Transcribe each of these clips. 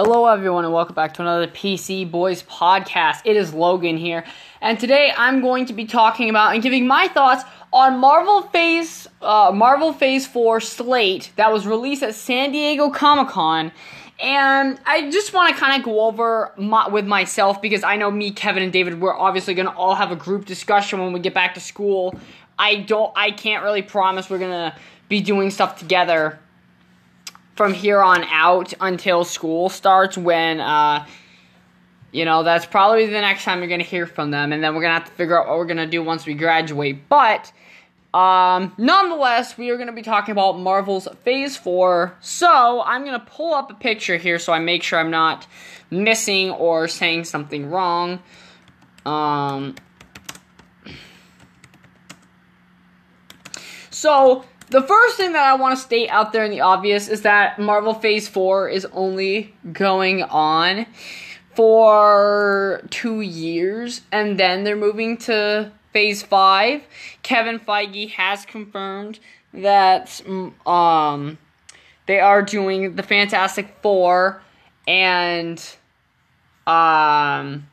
Hello, everyone, and welcome back to another PC Boys podcast. It is Logan here, and today I'm going to be talking about and giving my thoughts on Marvel Phase uh, Marvel Phase Four slate that was released at San Diego Comic Con. And I just want to kind of go over my, with myself because I know me, Kevin, and David, we're obviously going to all have a group discussion when we get back to school. I don't, I can't really promise we're going to be doing stuff together from here on out until school starts when uh, you know that's probably the next time you're gonna hear from them. And then we're gonna have to figure out what we're gonna do once we graduate. But um, nonetheless we are gonna be talking about marvel's phase 4 so i'm gonna pull up a picture here so i make sure i'm not missing or saying something wrong. Um, so the first thing that I want to state out there in the obvious is that Marvel Phase 4 is only going on for two years, and then they're moving to Phase 5. Kevin Feige has confirmed that um, they are doing the Fantastic Four and um,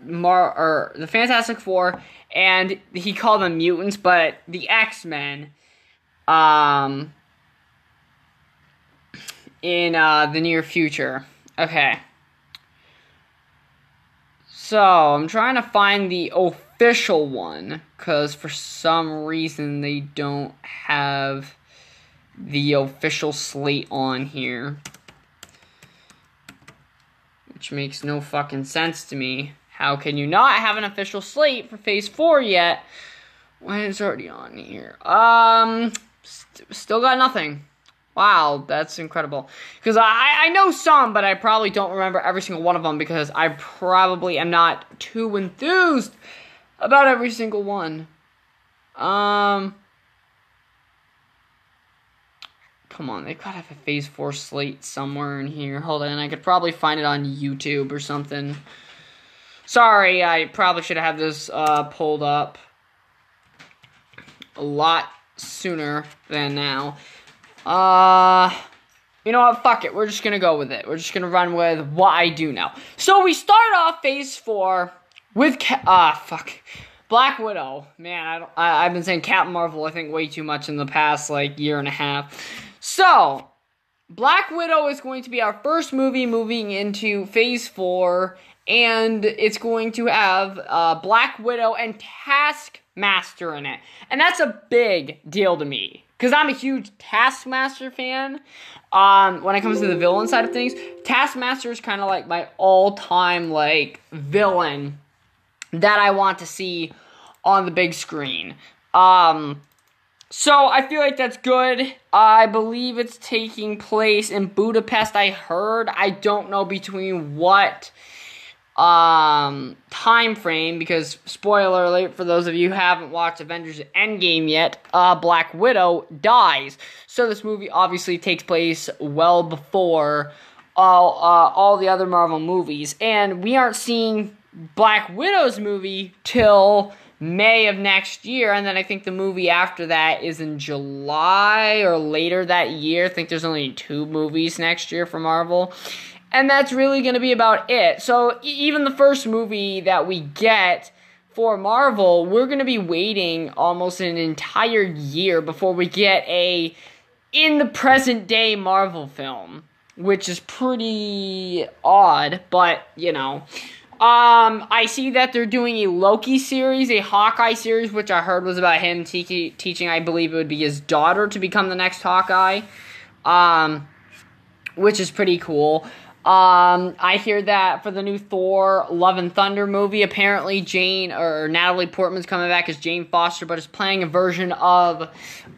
Mar or the Fantastic Four and he called them mutants, but the X Men, um, in uh, the near future. Okay. So I'm trying to find the official one because for some reason they don't have the official slate on here. Which makes no fucking sense to me. How can you not have an official slate for Phase 4 yet when it's already on here? Um, st- still got nothing. Wow, that's incredible. Because I, I know some, but I probably don't remember every single one of them because I probably am not too enthused about every single one. Um, come on, they gotta have a Phase 4 slate somewhere in here. Hold on, I could probably find it on YouTube or something. Sorry, I probably should have this uh, pulled up a lot sooner than now. Uh, you know what? Fuck it. We're just gonna go with it. We're just gonna run with what I do now. So we start off Phase Four with ah uh, fuck. Black Widow, man, I don't, I, I've been saying Captain Marvel, I think, way too much in the past, like, year and a half. So, Black Widow is going to be our first movie moving into Phase 4, and it's going to have uh, Black Widow and Taskmaster in it. And that's a big deal to me because I'm a huge Taskmaster fan. Um, when it comes to the villain side of things, Taskmaster is kind of like my all-time like villain that I want to see on the big screen. Um, so I feel like that's good. I believe it's taking place in Budapest. I heard. I don't know between what um time frame because spoiler alert for those of you who haven't watched Avengers Endgame yet, uh Black Widow dies. So this movie obviously takes place well before all uh, all the other Marvel movies and we aren't seeing Black Widow's movie till May of next year and then I think the movie after that is in July or later that year. I think there's only two movies next year for Marvel and that's really going to be about it. So even the first movie that we get for Marvel, we're going to be waiting almost an entire year before we get a in the present day Marvel film, which is pretty odd, but you know. Um, I see that they're doing a Loki series, a Hawkeye series, which I heard was about him te- teaching, I believe it would be his daughter to become the next Hawkeye. Um, which is pretty cool. Um, I hear that for the new Thor Love and Thunder movie, apparently Jane or Natalie Portman's coming back as Jane Foster, but is playing a version of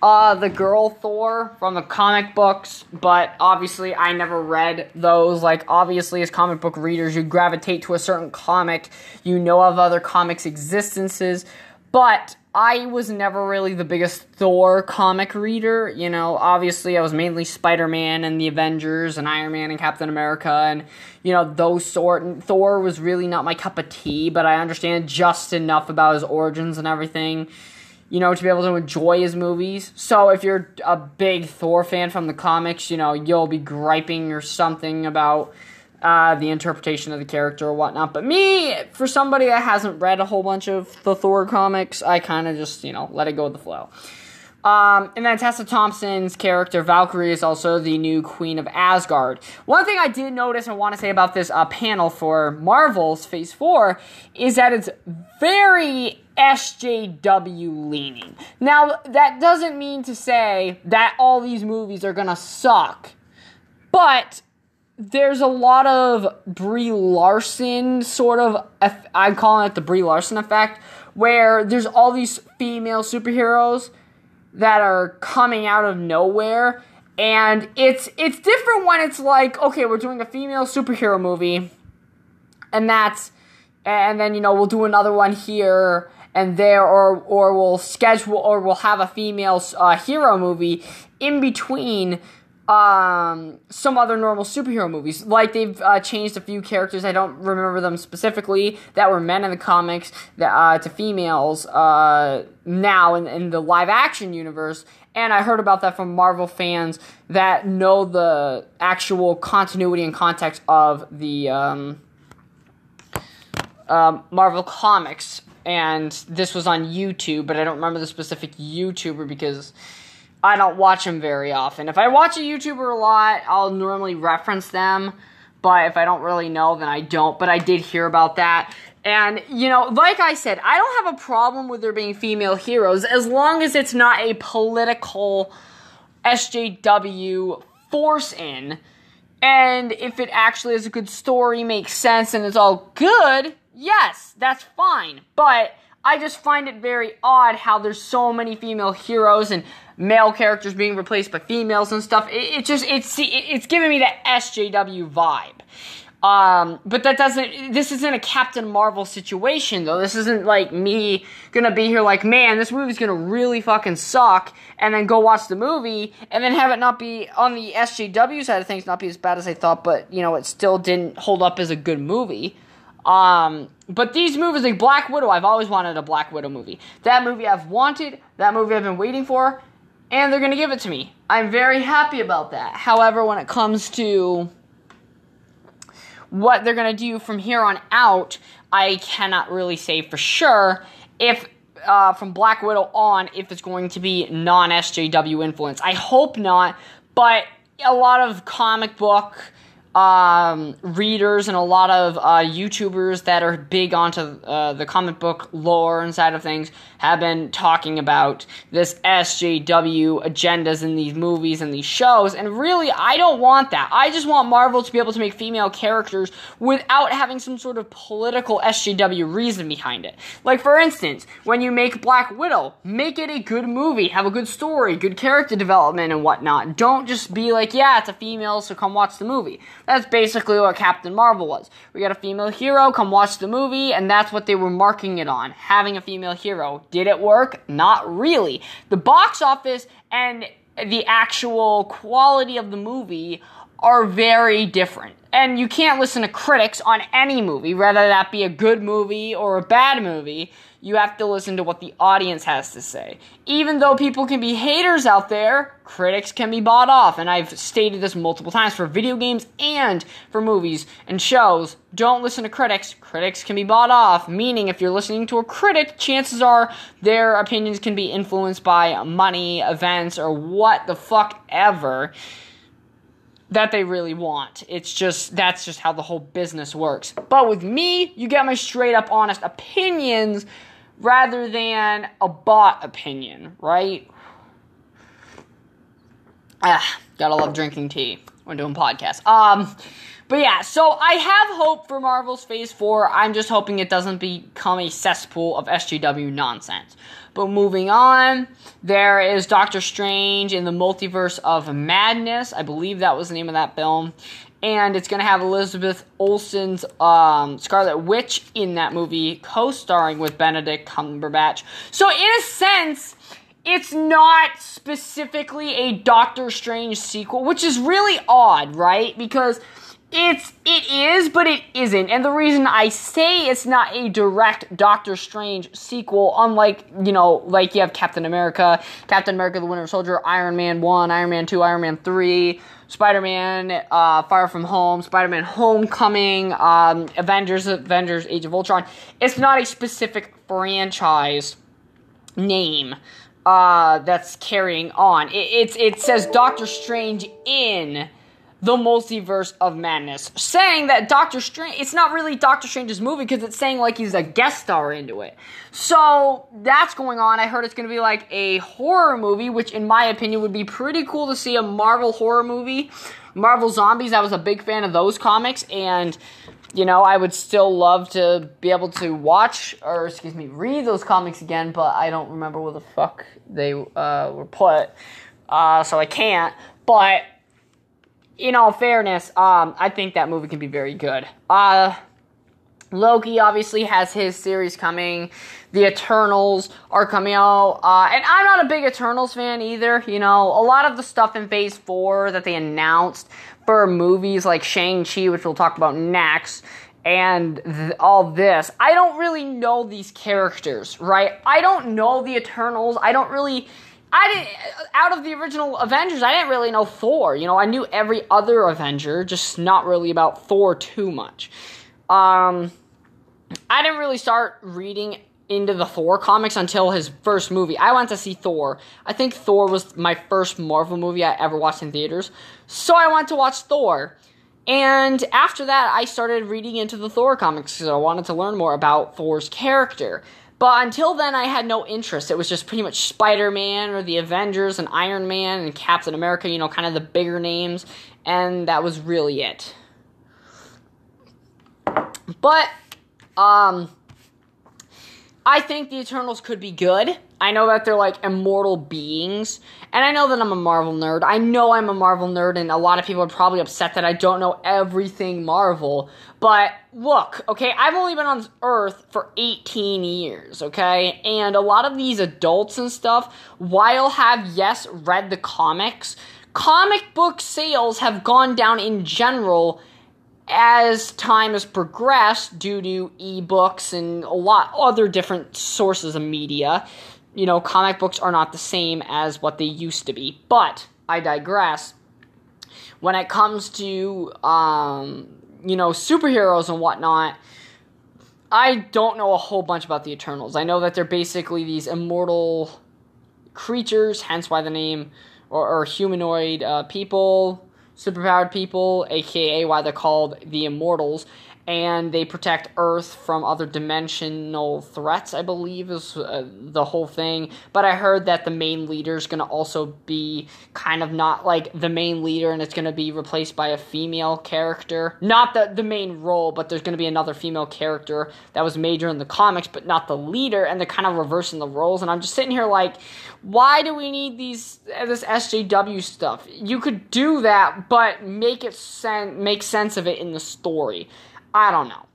uh, the girl Thor from the comic books. But obviously, I never read those. Like, obviously, as comic book readers, you gravitate to a certain comic, you know of other comics' existences. But I was never really the biggest Thor comic reader. You know, obviously I was mainly Spider Man and the Avengers and Iron Man and Captain America and you know those sort. And Thor was really not my cup of tea, but I understand just enough about his origins and everything. you know, to be able to enjoy his movies. So if you're a big Thor fan from the comics, you know, you'll be griping or something about uh, the interpretation of the character or whatnot. But me, for somebody that hasn't read a whole bunch of the Thor comics, I kind of just, you know, let it go with the flow. Um, and then Tessa Thompson's character, Valkyrie, is also the new Queen of Asgard. One thing I did notice and want to say about this uh, panel for Marvel's Phase 4 is that it's very SJW leaning. Now, that doesn't mean to say that all these movies are going to suck, but there's a lot of Brie Larson sort of, I'm calling it the Brie Larson effect, where there's all these female superheroes that are coming out of nowhere and it's it's different when it's like okay we're doing a female superhero movie and that's and then you know we'll do another one here and there or or we'll schedule or we'll have a female uh, hero movie in between um, some other normal superhero movies. Like they've uh, changed a few characters. I don't remember them specifically that were men in the comics that uh, to females uh, now in, in the live action universe. And I heard about that from Marvel fans that know the actual continuity and context of the um, um, Marvel comics. And this was on YouTube, but I don't remember the specific YouTuber because I don't watch them very often. If I watch a YouTuber a lot, I'll normally reference them. But if I don't really know, then I don't. But I did hear about that. And, you know, like I said, I don't have a problem with there being female heroes as long as it's not a political SJW force in. And if it actually is a good story, makes sense, and it's all good, yes, that's fine. But I just find it very odd how there's so many female heroes and male characters being replaced by females and stuff. It, it just it's it's giving me that SJW vibe. Um, but that doesn't. This isn't a Captain Marvel situation though. This isn't like me gonna be here like, man, this movie's gonna really fucking suck, and then go watch the movie, and then have it not be on the SJW side of things, not be as bad as I thought, but you know, it still didn't hold up as a good movie. Um, but these movies, like Black Widow, I've always wanted a Black Widow movie. That movie I've wanted. That movie I've been waiting for and they're to give it to me. I'm very happy about that. However, when it comes to what they're to do from here on out, I cannot really say for sure if uh, from Black Widow on if it's going to be non SJW influence. I hope not, but a lot of comic book um, readers and a lot of uh, YouTubers that are big onto uh, the comic book lore and side of things have been talking about this SJW agendas in these movies and these shows. And really, I don't want that. I just want Marvel to be able to make female characters without having some sort of political SJW reason behind it. Like, for instance, when you make Black Widow, make it a good movie, have a good story, good character development, and whatnot. Don't just be like, yeah, it's a female, so come watch the movie. That's basically what Captain Marvel was. We got a female hero, come watch the movie, and that's what they were marking it on, having a female hero. Did it work? Not really. The box office and the actual quality of the movie are very different. And you can't listen to critics on any movie, whether that be a good movie or a bad movie. You have to listen to what the audience has to say. Even though people can be haters out there, critics can be bought off. And I've stated this multiple times for video games and for movies and shows. Don't listen to critics. Critics can be bought off. Meaning, if you're listening to a critic, chances are their opinions can be influenced by money, events, or what the fuck ever that they really want. It's just that's just how the whole business works. But with me, you get my straight up honest opinions rather than a bought opinion, right? Ah, gotta love drinking tea when doing podcasts. Um, but yeah, so I have hope for Marvel's Phase 4. I'm just hoping it doesn't become a cesspool of SJW nonsense. But moving on, there is Doctor Strange in the Multiverse of Madness. I believe that was the name of that film and it's going to have Elizabeth Olsen's um, Scarlet Witch in that movie, co starring with Benedict Cumberbatch. So, in a sense, it's not specifically a Doctor Strange sequel, which is really odd, right? Because it's it is, but it isn't. And the reason I say it's not a direct Doctor Strange sequel, unlike, you know, like you have Captain America, Captain America the Winter Soldier, Iron Man 1, Iron Man 2, Iron Man 3, Spider-Man, uh, Far From Home, Spider-Man: Homecoming, um, Avengers, Avengers: Age of Ultron. It's not a specific franchise name uh, that's carrying on. It, it's it says Doctor Strange in the multiverse of madness, saying that Doctor Strange, it's not really Doctor Strange's movie because it's saying like he's a guest star into it. So that's going on. I heard it's going to be like a horror movie, which in my opinion would be pretty cool to see a Marvel horror movie. Marvel Zombies, I was a big fan of those comics, and you know, I would still love to be able to watch or excuse me, read those comics again, but I don't remember where the fuck they uh, were put, uh, so I can't. But in all fairness, um, I think that movie can be very good. Uh, Loki obviously has his series coming. The Eternals are coming out. Uh, and I'm not a big Eternals fan either. You know, a lot of the stuff in Phase 4 that they announced for movies like Shang-Chi, which we'll talk about next, and th- all this, I don't really know these characters, right? I don't know the Eternals. I don't really I didn't out of the original Avengers, I didn't really know Thor. You know, I knew every other Avenger, just not really about Thor too much. Um, I didn't really start reading into the Thor comics until his first movie. I went to see Thor. I think Thor was my first Marvel movie I ever watched in theaters. So I went to watch Thor. And after that, I started reading into the Thor comics because I wanted to learn more about Thor's character. But until then, I had no interest. It was just pretty much Spider Man or the Avengers and Iron Man and Captain America, you know, kind of the bigger names. And that was really it. But, um, I think the Eternals could be good. I know that they're like immortal beings, and I know that I'm a Marvel nerd. I know I'm a Marvel nerd, and a lot of people are probably upset that I don't know everything Marvel. But look, okay, I've only been on Earth for 18 years, okay? And a lot of these adults and stuff, while have, yes, read the comics, comic book sales have gone down in general as time has progressed due to ebooks and a lot other different sources of media you know comic books are not the same as what they used to be. But i digress. When it comes to um, you know superheroes and whatnot i don't know a whole bunch about the eternals. I know that they're basically these immortal creatures hence why the name or, or humanoid uh, people superpowered people, aka why they're called the Immortals, and they protect Earth from other dimensional threats, I believe, is uh, the whole thing. But I heard that the main leader is going to also be kind of not like the main leader, and it's going to be replaced by a female character. Not the, the main role, but there's going to be another female character that was major in the comics, but not the leader, and they're kind of reversing the roles. And I'm just sitting here like, why do we need these this SJW stuff? You could do that, but make it sen- make sense of it in the story. I don't know.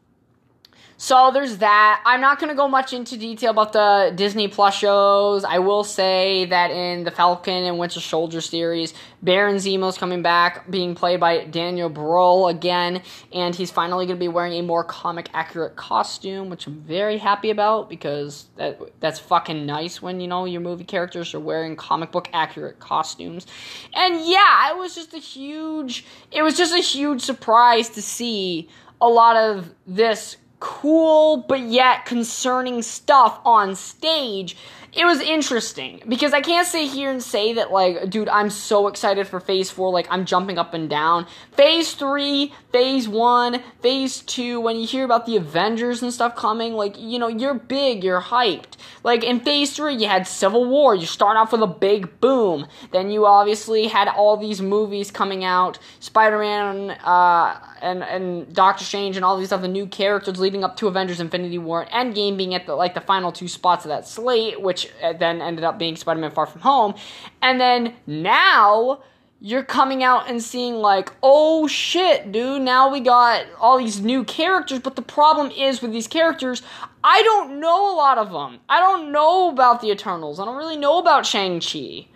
So there's that. I'm not going to go much into detail about the Disney Plus shows. I will say that in the Falcon and Winter Soldier series, Baron Zemo's coming back, being played by Daniel Brühl again, and he's finally going to be wearing a more comic accurate costume, which I'm very happy about because that that's fucking nice when you know your movie characters are wearing comic book accurate costumes. And yeah, it was just a huge it was just a huge surprise to see a lot of this cool but yet concerning stuff on stage it was interesting because I can't sit here and say that like, dude, I'm so excited for Phase Four. Like, I'm jumping up and down. Phase Three, Phase One, Phase Two. When you hear about the Avengers and stuff coming, like, you know, you're big, you're hyped. Like in Phase Three, you had Civil War. You start off with a big boom. Then you obviously had all these movies coming out, Spider-Man, uh, and and Doctor Strange, and all these other new characters leading up to Avengers: Infinity War and Endgame being at the like the final two spots of that slate, which uh, then ended up being Spider Man Far From Home. And then now you're coming out and seeing, like, oh shit, dude, now we got all these new characters. But the problem is with these characters, I don't know a lot of them. I don't know about the Eternals. I don't really know about Shang-Chi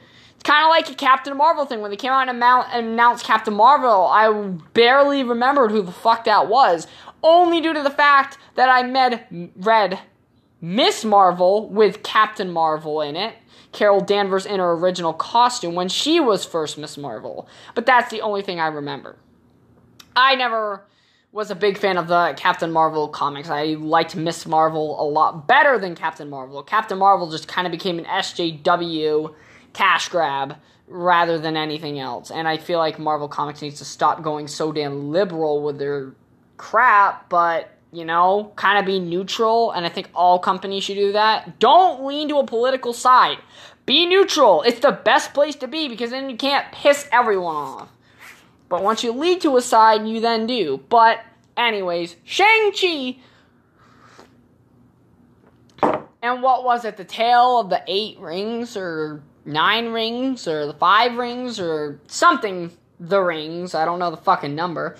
kind of like a Captain Marvel thing when they came out and announced Captain Marvel. I barely remembered who the fuck that was, only due to the fact that I met read Miss Marvel with Captain Marvel in it. Carol Danvers in her original costume when she was first Miss Marvel. But that's the only thing I remember. I never was a big fan of the Captain Marvel comics. I liked Miss Marvel a lot better than Captain Marvel. Captain Marvel just kind of became an SJW cash grab rather than anything else. And I feel like Marvel Comics needs to stop going so damn liberal with their crap, but you know, kind of be neutral, and I think all companies should do that. Don't lean to a political side. Be neutral. It's the best place to be because then you can't piss everyone off. But once you lead to a side, you then do. But, anyways, Shang-Chi. And what was it? The tale of the eight rings, or nine rings, or the five rings, or something. The rings. I don't know the fucking number.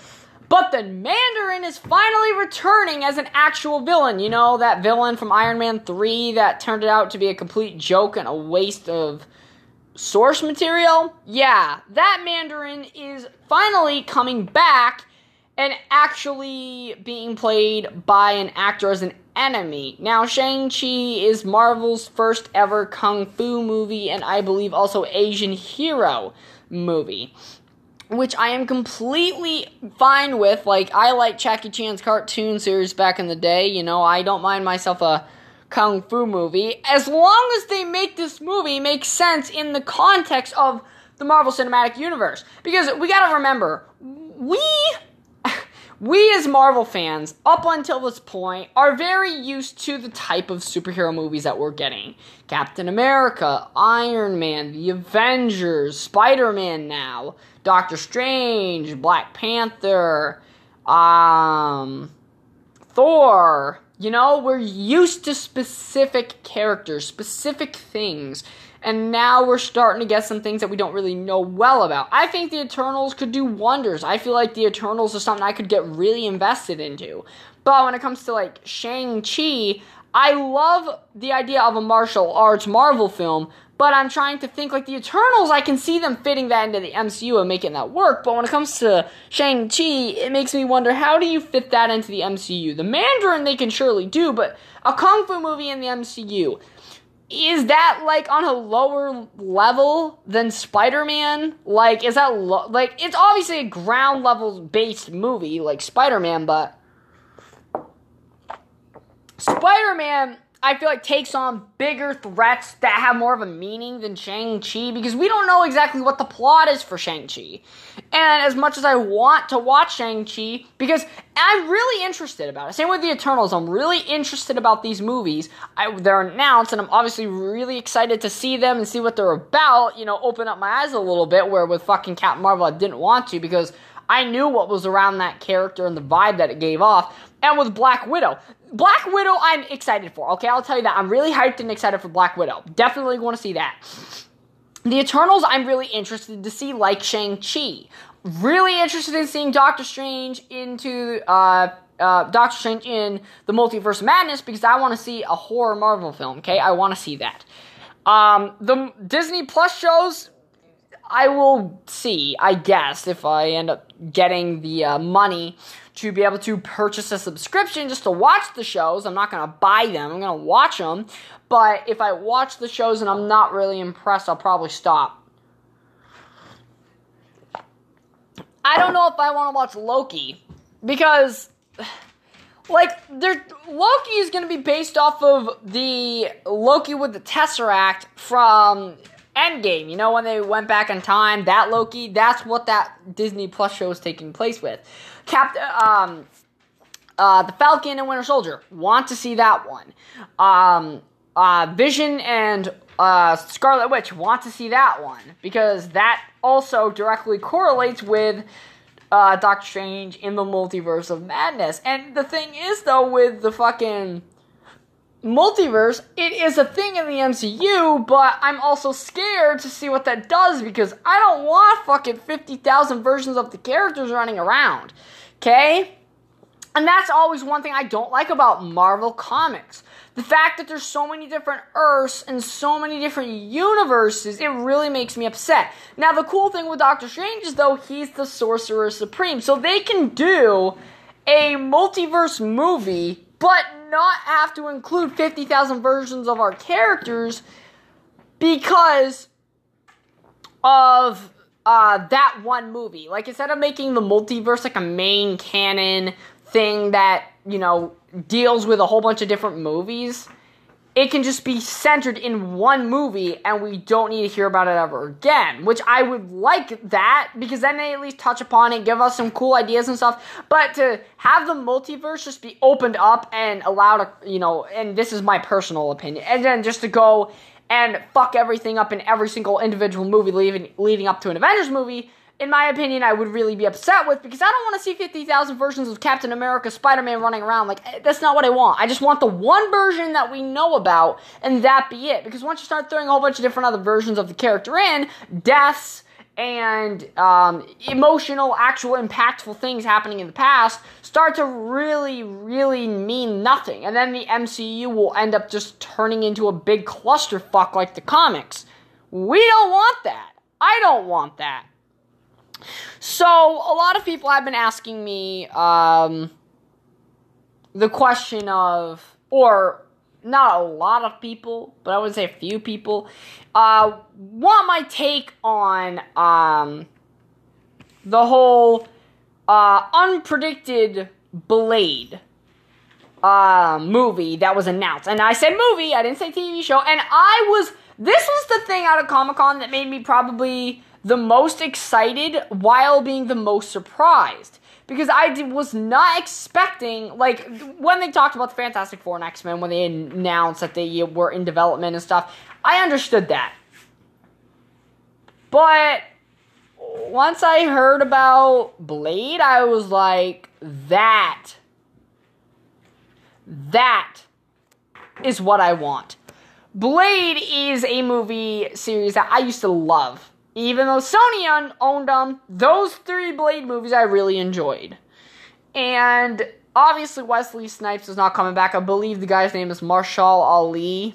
But the Mandarin is finally returning as an actual villain. You know, that villain from Iron Man 3 that turned out to be a complete joke and a waste of source material? Yeah, that Mandarin is finally coming back and actually being played by an actor as an enemy. Now, Shang-Chi is Marvel's first ever kung fu movie and I believe also Asian hero movie which I am completely fine with. Like, I like Jackie Chan's cartoon series back in the day. You know, I don't mind myself a kung fu movie as long as they make this movie make sense in the context of the Marvel Cinematic Universe. Because we gotta remember, we we as Marvel fans, up until this point, are very used to the type of superhero movies that we're getting. Captain America, Iron Man, The Avengers, Spider Man now, Doctor Strange, Black Panther, um, Thor. You know, we're used to specific characters, specific things and now we're starting to get some things that we don't really know well about. I think the Eternals could do wonders. I feel like the Eternals is something I could get really invested into. But when it comes to like Shang-Chi, I love the idea of a martial arts Marvel film, but I'm trying to think like the Eternals, I can see them fitting that into the MCU and making that work. But when it comes to Shang-Chi, it makes me wonder how do you fit that into the MCU? The Mandarin they can surely do, but a Kung Fu movie in the MCU is that like on a lower level than Spider-Man? Like is that lo- like it's obviously a ground level based movie like Spider-Man, but Spider-Man I feel like takes on bigger threats that have more of a meaning than Shang-Chi because we don't know exactly what the plot is for Shang-Chi. And as much as I want to watch Shang-Chi, because I'm really interested about it. Same with the Eternals, I'm really interested about these movies. I, they're announced, and I'm obviously really excited to see them and see what they're about. You know, open up my eyes a little bit, where with fucking Captain Marvel I didn't want to because I knew what was around that character and the vibe that it gave off. And with Black Widow, Black Widow, I'm excited for. Okay, I'll tell you that. I'm really hyped and excited for Black Widow. Definitely want to see that. The Eternals, I'm really interested to see, like Shang-Chi. Really interested in seeing Doctor Strange into, uh, uh, Doctor Strange in the Multiverse Madness because I want to see a horror Marvel film, okay? I want to see that. Um, the Disney Plus shows, I will see, I guess, if I end up getting the uh, money to be able to purchase a subscription just to watch the shows. I'm not going to buy them, I'm going to watch them. But if I watch the shows and I'm not really impressed, I'll probably stop. I don't know if I want to watch Loki because like there Loki is going to be based off of the Loki with the Tesseract from Endgame. You know when they went back in time, that Loki, that's what that Disney Plus show is taking place with. Captain, um, uh, the Falcon and Winter Soldier. Want to see that one. Um, uh, Vision and uh, Scarlet Witch. Want to see that one because that also directly correlates with uh, Doctor Strange in the Multiverse of Madness. And the thing is, though, with the fucking multiverse, it is a thing in the MCU, but I'm also scared to see what that does because I don't want fucking 50,000 versions of the characters running around. Okay? And that's always one thing I don't like about Marvel Comics. the fact that there's so many different Earths and so many different universes, it really makes me upset. Now, the cool thing with Doctor Strange is, though, he's the Sorcerer Supreme. So they can do a multiverse movie, but not have to include 50,000 versions of our characters because of uh, that one movie. Like, instead of making the multiverse like a main canon thing that, you know, deals with a whole bunch of different movies, it can just be centered in one movie and we don't need to hear about it ever again. Which I would like that because then they at least touch upon it, give us some cool ideas and stuff. But to have the multiverse just be opened up and allowed, to, you know, and this is my personal opinion, and then just to go and fuck everything up in every single individual movie leading, leading up to an Avengers movie in my opinion, I would really be upset with because I don't want to see 50,000 versions of Captain America, Spider Man running around. Like, eh, that's not what I want. I just want the one version that we know about, and that be it. Because once you start throwing a whole bunch of different other versions of the character in, deaths, and um, emotional, actual, impactful things happening in the past start to really, really mean nothing. And then the MCU will end up just turning into a big clusterfuck like the comics. We don't want that. I don't want that. So, a lot of people have been asking me um, the question of, or not a lot of people, but I would say a few people, uh, want my take on um, the whole uh, unpredicted Blade uh, movie that was announced. And I said movie, I didn't say TV show. And I was, this was the thing out of Comic Con that made me probably the most excited while being the most surprised. Because I did, was not expecting, like, when they talked about the Fantastic Four and X Men, when they announced that they were in development and stuff, I understood that. But once I heard about Blade, I was like, that. That is what I want. Blade is a movie series that I used to love even though Sony owned them, those three Blade movies I really enjoyed. And obviously, Wesley Snipes is not coming back. I believe the guy's name is Marshall Ali,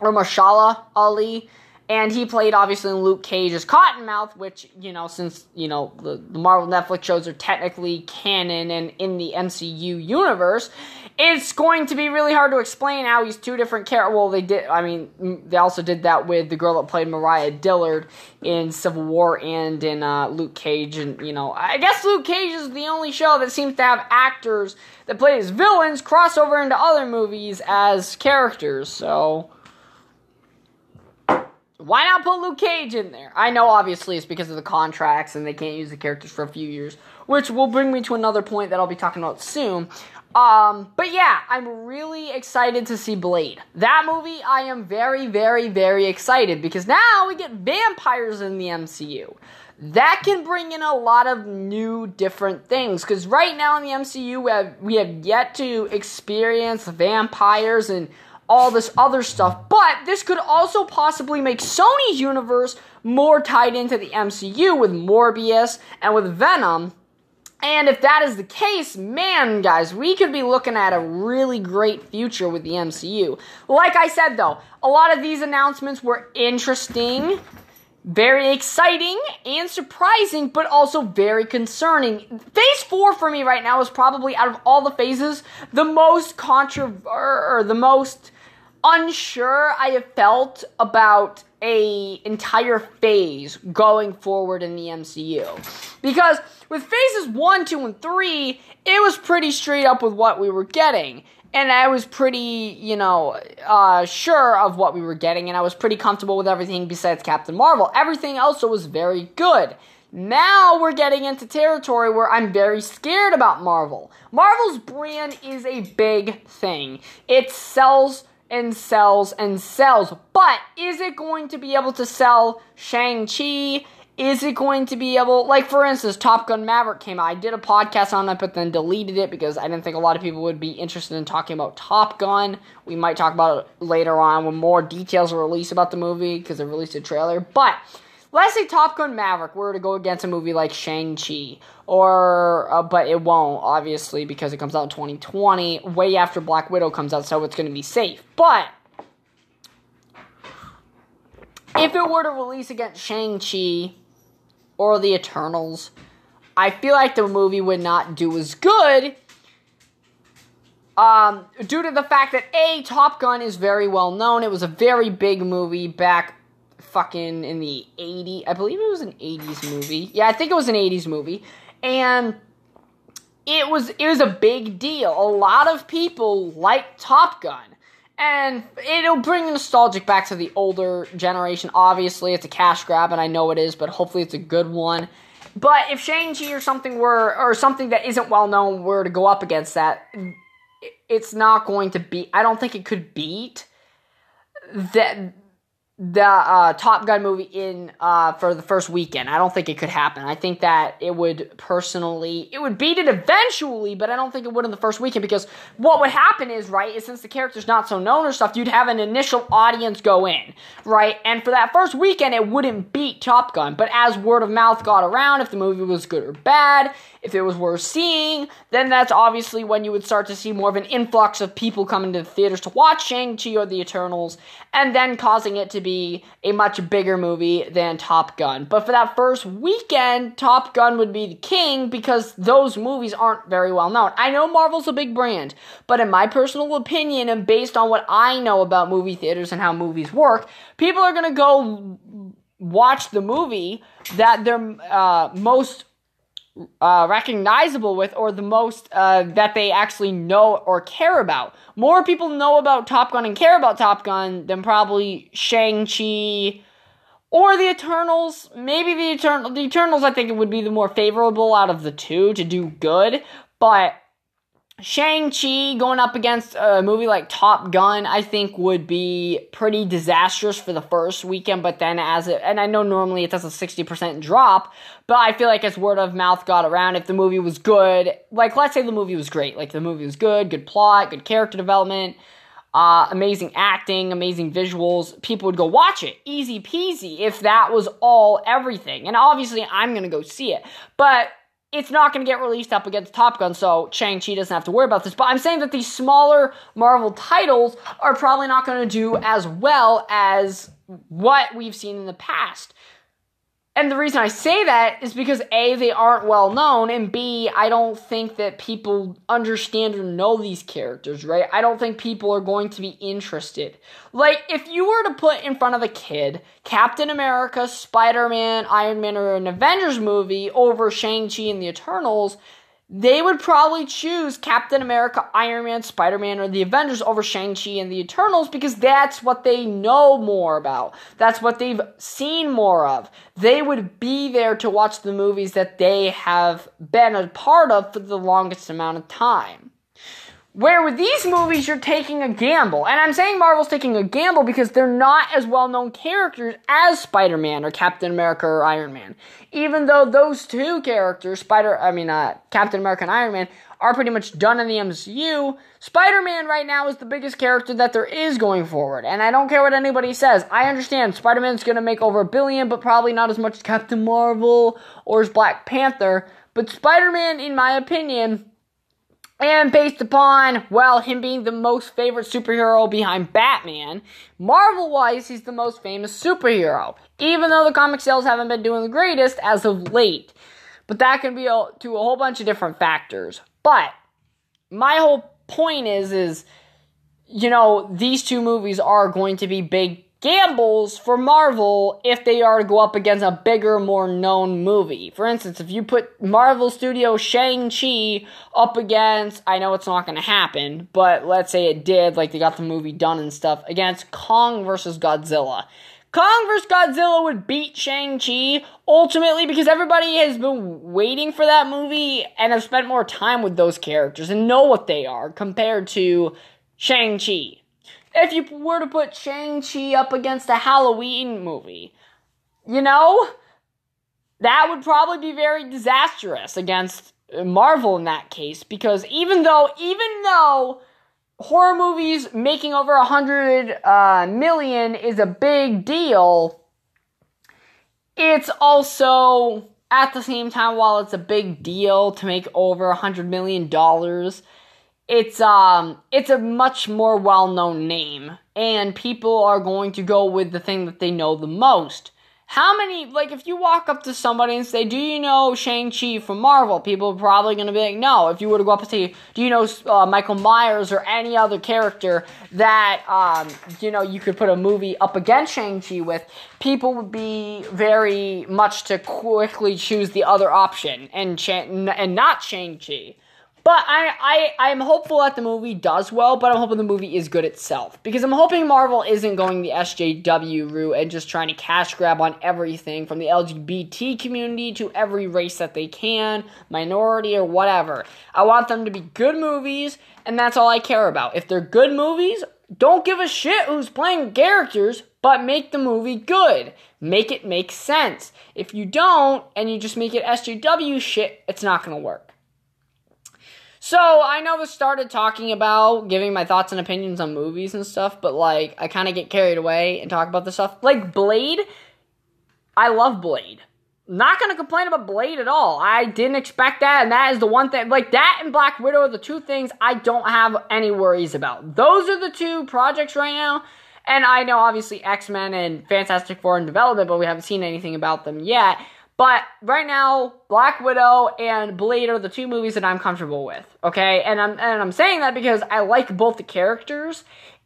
or Marshala Ali and he played obviously in Luke Cage's Cottonmouth, which you know, since you know the, the Marvel Netflix shows are technically canon and in the MCU universe, it's going to be really hard to explain how he's two different characters. Well, they did. I mean, they also did that with the girl that played Mariah Dillard in Civil War and in uh, Luke Cage, and you know, I guess Luke Cage is the only show that seems to have actors that play as villains cross over into other movies as characters. So why not put Luke Cage in there? I know obviously it's because of the contracts and they can't use the characters for a few years, which will bring me to another point that I'll be talking about soon. Um, but yeah, I'm really excited to see Blade. That movie, I am very, very, very excited because now we get vampires in the MCU. That can bring in a lot of new, different things. Because right now in the MCU, we have, we have yet to experience vampires and all this other stuff. But this could also possibly make Sony's universe more tied into the MCU with Morbius and with Venom. And if that is the case, man, guys, we could be looking at a really great future with the MCU. Like I said, though, a lot of these announcements were interesting, very exciting, and surprising, but also very concerning. Phase 4 for me right now is probably, out of all the phases, the most controversial, the most unsure I have felt about a entire phase going forward in the MCU. Because with phases 1, 2 and 3, it was pretty straight up with what we were getting. And I was pretty, you know, uh, sure of what we were getting, and I was pretty comfortable with everything besides Captain Marvel. Everything else was very good. Now we're getting into territory where I'm very scared about Marvel. Marvel's brand is a big thing. It sells and sells and sells. But is it going to be able to sell Shang-Chi? Is it going to be able, like for instance, Top Gun Maverick came out. I did a podcast on it, but then deleted it because I didn't think a lot of people would be interested in talking about Top Gun. We might talk about it later on when more details are released about the movie because they released a trailer. But let's say Top Gun Maverick were to go against a movie like Shang-Chi, or, uh, but it won't, obviously, because it comes out in 2020, way after Black Widow comes out, so it's going to be safe. But, if it were to release against Shang-Chi or the Eternals, I feel like the movie would not do as good um, due to the fact that A, Top Gun is very well known. It was a very big movie back fucking in the 80s. I believe it was an 80s movie. Yeah, I think it was an 80s movie. And it was it was a big deal. A lot of people like Top Gun. And it'll bring nostalgic back to the older generation. Obviously, it's a cash grab, and I know it is, but hopefully it's a good one. But if Shang-Chi or something were, or something that isn't well known were to go up against that, it's not going to be. I don't think it could beat that the uh, Top Gun movie in uh, for the first weekend. I don't think it could happen. I think that it would personally it would beat it eventually, but I don't think it would in the first weekend because what would happen is right is since the character's not so known or stuff, you'd have an initial audience go in right, and for that first weekend it wouldn't beat Top Gun. But as word of mouth got around, if the movie was good or bad, if it was worth seeing, then that's obviously when you would start to see more of an influx of people coming to the theaters to watch Shang-Chi or the Eternals, and then causing it to be a much bigger movie than Top Gun. But for that first weekend, Top Gun would be the king because those movies aren't very well known. I know Marvel's a big brand, but in my personal opinion and based on what I know about movie theaters and how movies work, people are going to go watch the movie that they're uh, most uh, recognizable with or the most uh, that they actually know or care about. More people know about Top Gun and care about Top Gun than probably Shang-Chi or the Eternals. Maybe the Eternal the Eternals I think it would be the more favorable out of the two to do good, but Shang-Chi going up against a movie like Top Gun, I think would be pretty disastrous for the first weekend, but then as it, and I know normally it does a 60% drop, but I feel like as word of mouth got around, if the movie was good, like let's say the movie was great, like the movie was good, good plot, good character development, uh, amazing acting, amazing visuals, people would go watch it. Easy peasy if that was all everything. And obviously I'm gonna go see it. But it's not going to get released up against Top Gun, so Shang-Chi doesn't have to worry about this. But I'm saying that these smaller Marvel titles are probably not going to do as well as what we've seen in the past. And the reason I say that is because A, they aren't well known, and B, I don't think that people understand or know these characters, right? I don't think people are going to be interested. Like, if you were to put in front of a kid Captain America, Spider Man, Iron Man, or an Avengers movie over Shang-Chi and the Eternals, they would probably choose Captain America, Iron Man, Spider Man, or the Avengers over Shang-Chi and the Eternals because that's what they know more about. That's what they've seen more of. They would be there to watch the movies that they have been a part of for the longest amount of time. Where with these movies, you're taking a gamble. And I'm saying Marvel's taking a gamble because they're not as well known characters as Spider Man or Captain America or Iron Man. Even though those two characters, Spider, I mean, uh, Captain America and Iron Man, are pretty much done in the MCU, Spider Man right now is the biggest character that there is going forward. And I don't care what anybody says. I understand Spider Man's gonna make over a billion, but probably not as much as Captain Marvel or as Black Panther. But Spider Man, in my opinion, and based upon, well, him being the most favorite superhero behind Batman, Marvel wise, he's the most famous superhero. Even though the comic sales haven't been doing the greatest as of late. But that can be a, to a whole bunch of different factors. But my whole point is, is, you know, these two movies are going to be big gambles for Marvel if they are to go up against a bigger, more known movie. For instance, if you put Marvel Studio Shang-Chi up against, I know it's not going to happen, but let's say it did, like they got the movie done and stuff, against Kong versus Godzilla. Kong vs. Godzilla would beat Shang-Chi ultimately because everybody has been waiting for that movie and have spent more time with those characters and know what they are compared to Shang-Chi if you were to put Shang-Chi up against a Halloween movie, you know, that would probably be very disastrous against Marvel in that case because even though even though horror movies making over a hundred uh, million is a big deal, it's also at the same time while it's a big deal to make over a hundred million dollars it's um it's a much more well-known name and people are going to go with the thing that they know the most. How many like if you walk up to somebody and say do you know shang-chi from marvel? People are probably going to be like no. If you were to go up and say do you know uh, michael myers or any other character that um, you know you could put a movie up against shang-chi with? People would be very much to quickly choose the other option and, and not shang-chi but I, I, I'm hopeful that the movie does well, but I'm hoping the movie is good itself. Because I'm hoping Marvel isn't going the SJW route and just trying to cash grab on everything from the LGBT community to every race that they can, minority or whatever. I want them to be good movies, and that's all I care about. If they're good movies, don't give a shit who's playing characters, but make the movie good. Make it make sense. If you don't, and you just make it SJW shit, it's not gonna work. So I know this started talking about giving my thoughts and opinions on movies and stuff, but like I kind of get carried away and talk about the stuff. Like Blade, I love Blade. Not gonna complain about Blade at all. I didn't expect that, and that is the one thing. Like that and Black Widow are the two things I don't have any worries about. Those are the two projects right now. And I know obviously X Men and Fantastic Four in development, but we haven't seen anything about them yet. But right now, Black Widow and Blade are the two movies that I'm comfortable with. Okay, and I'm and I'm saying that because I like both the characters,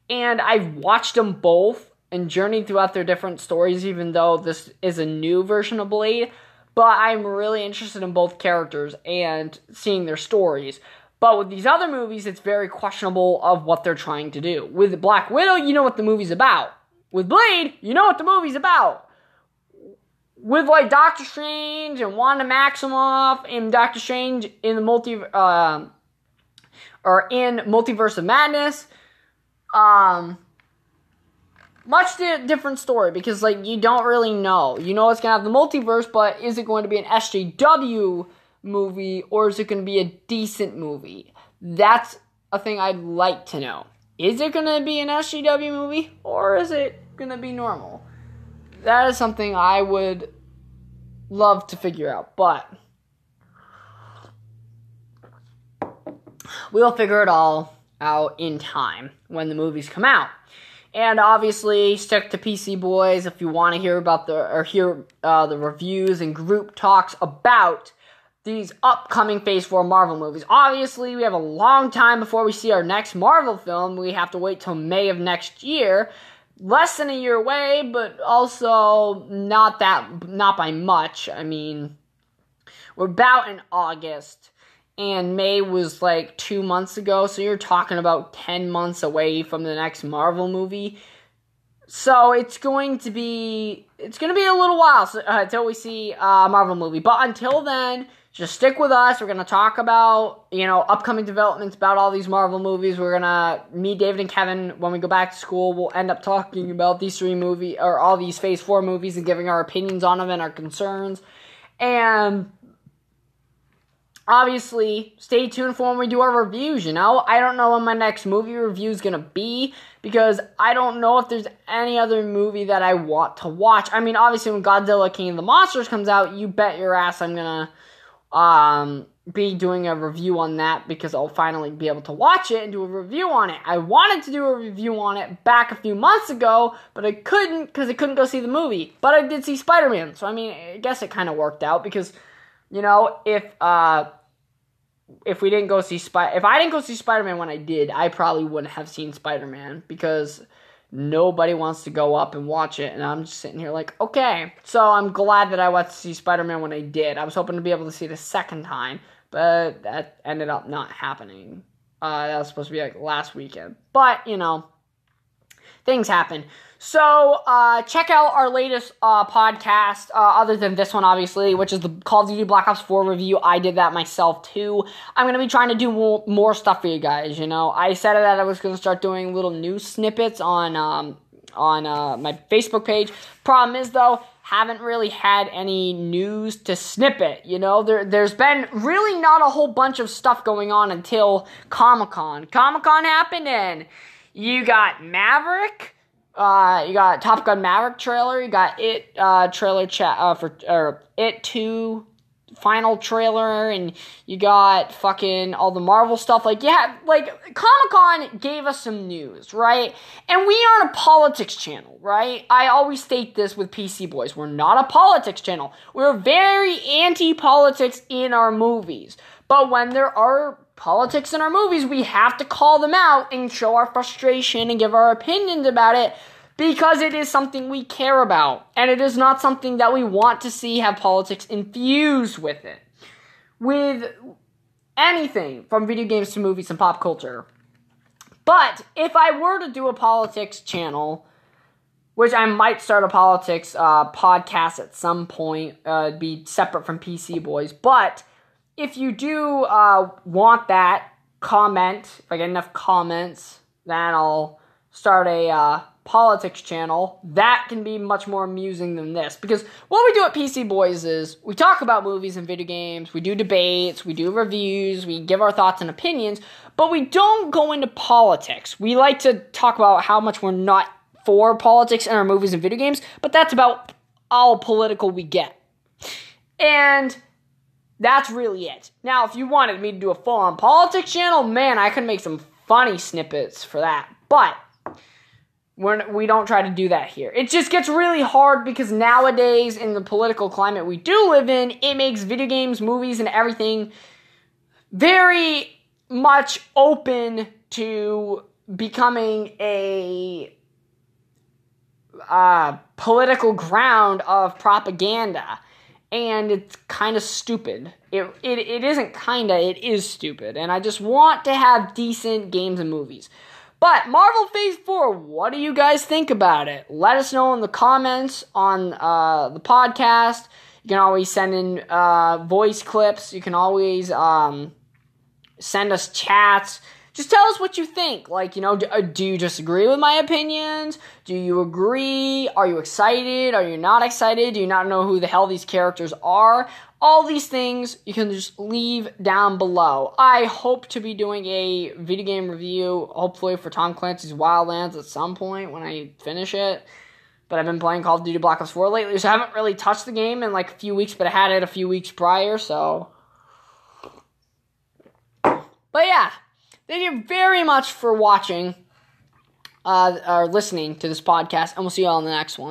and I've watched them both and journeyed throughout their different stories. Even though this is a new version of Blade, but I'm really interested in both characters and seeing their stories. But with these other movies, it's very questionable of what they're trying to do. With Black Widow, you know what the movie's about. With Blade, you know what the movie's about with like Doctor Strange and Wanda Maximoff and Doctor Strange in the multi uh, or in Multiverse of Madness, um, much di- different story because like you don't really know. You know it's gonna have the multiverse, but is it going to be an SJW movie or is it going to be a decent movie? That's a thing I'd like to know. Is it going to be an SJW movie or is it going to be normal? That is something I would love to figure out, but we'll figure it all out in time when the movies come out. And obviously, stick to PC Boys if you want to hear about the or hear uh, the reviews and group talks about these upcoming Phase 4 Marvel movies. Obviously, we have a long time before we see our next Marvel film. We have to wait till May of next year less than a year away, but also not that not by much. I mean, we're about in August, and May was like two months ago, so you're talking about ten months away from the next Marvel movie. So it's going to be it's going to be a little while so, uh, until we see a Marvel movie. But until then just stick with us. We're gonna talk about you know upcoming developments about all these Marvel movies. We're gonna meet David and Kevin when we go back to school. We'll end up talking about these three movie or all these Phase Four movies and giving our opinions on them and our concerns. And obviously, stay tuned for when we do our reviews. You know, I don't know when my next movie review is gonna be because I don't know if there's any other movie that I want to watch. I mean, obviously, when Godzilla King of the Monsters comes out, you bet your ass I'm gonna um, be doing a review on that because I'll finally be able to watch it and do a review on it. I wanted to do a review on it back a few months ago, but I couldn't because I couldn't go see the movie. But I did see Spider Man, so I mean, I guess it kind of worked out because, you know, if uh, if we didn't go see Spider, if I didn't go see Spider Man when I did, I probably wouldn't have seen Spider Man because Nobody wants to go up and watch it, and I'm just sitting here like, okay. So I'm glad that I went to see Spider Man when I did. I was hoping to be able to see it a second time, but that ended up not happening. Uh, that was supposed to be like last weekend. But, you know, things happen. So uh, check out our latest uh, podcast, uh, other than this one, obviously, which is the Call of Duty Black Ops 4 review. I did that myself too. I'm gonna be trying to do more, more stuff for you guys. You know, I said that I was gonna start doing little news snippets on um, on uh, my Facebook page. Problem is though, haven't really had any news to snippet. You know, there there's been really not a whole bunch of stuff going on until Comic Con. Comic Con happened and you got Maverick Uh, you got Top Gun Maverick trailer. You got it uh, trailer chat uh, for or it two final trailer, and you got fucking all the Marvel stuff. Like yeah, like Comic Con gave us some news, right? And we aren't a politics channel, right? I always state this with PC Boys. We're not a politics channel. We're very anti politics in our movies. But when there are politics in our movies, we have to call them out and show our frustration and give our opinions about it because it is something we care about and it is not something that we want to see have politics infused with it. With anything from video games to movies and pop culture. But if I were to do a politics channel, which I might start a politics uh, podcast at some point, uh, be separate from PC Boys, but if you do uh, want that, comment. If I get enough comments, then I'll start a uh, politics channel. That can be much more amusing than this. Because what we do at PC Boys is we talk about movies and video games, we do debates, we do reviews, we give our thoughts and opinions, but we don't go into politics. We like to talk about how much we're not for politics in our movies and video games, but that's about all political we get. And that's really it. Now, if you wanted me to do a full on politics channel, man, I could make some funny snippets for that. But we're, we don't try to do that here. It just gets really hard because nowadays, in the political climate we do live in, it makes video games, movies, and everything very much open to becoming a uh, political ground of propaganda and it's kind of stupid. It, it, it isn't kinda, it is stupid. And I just want to have decent games and movies. But Marvel Phase 4, what do you guys think about it? Let us know in the comments on uh, the podcast. You can always send in uh, voice clips. You can always um, send us chats just tell us what you think. Like, you know, do, uh, do, you disagree with my opinions? Do you agree? Are you excited? Are you not excited? Do you not know who the hell these characters are? All these things you can just leave down below. I hope to be doing a video game review, hopefully for Tom Clancy's Wildlands at some point when I finish it. But I've been playing Call of Duty Black Ops 4 lately, so I haven't really touched the game in like a few weeks, but I had it a few weeks prior, so. But yeah, Thank you very much for watching uh, or listening to this podcast, and we'll see you all in the next one.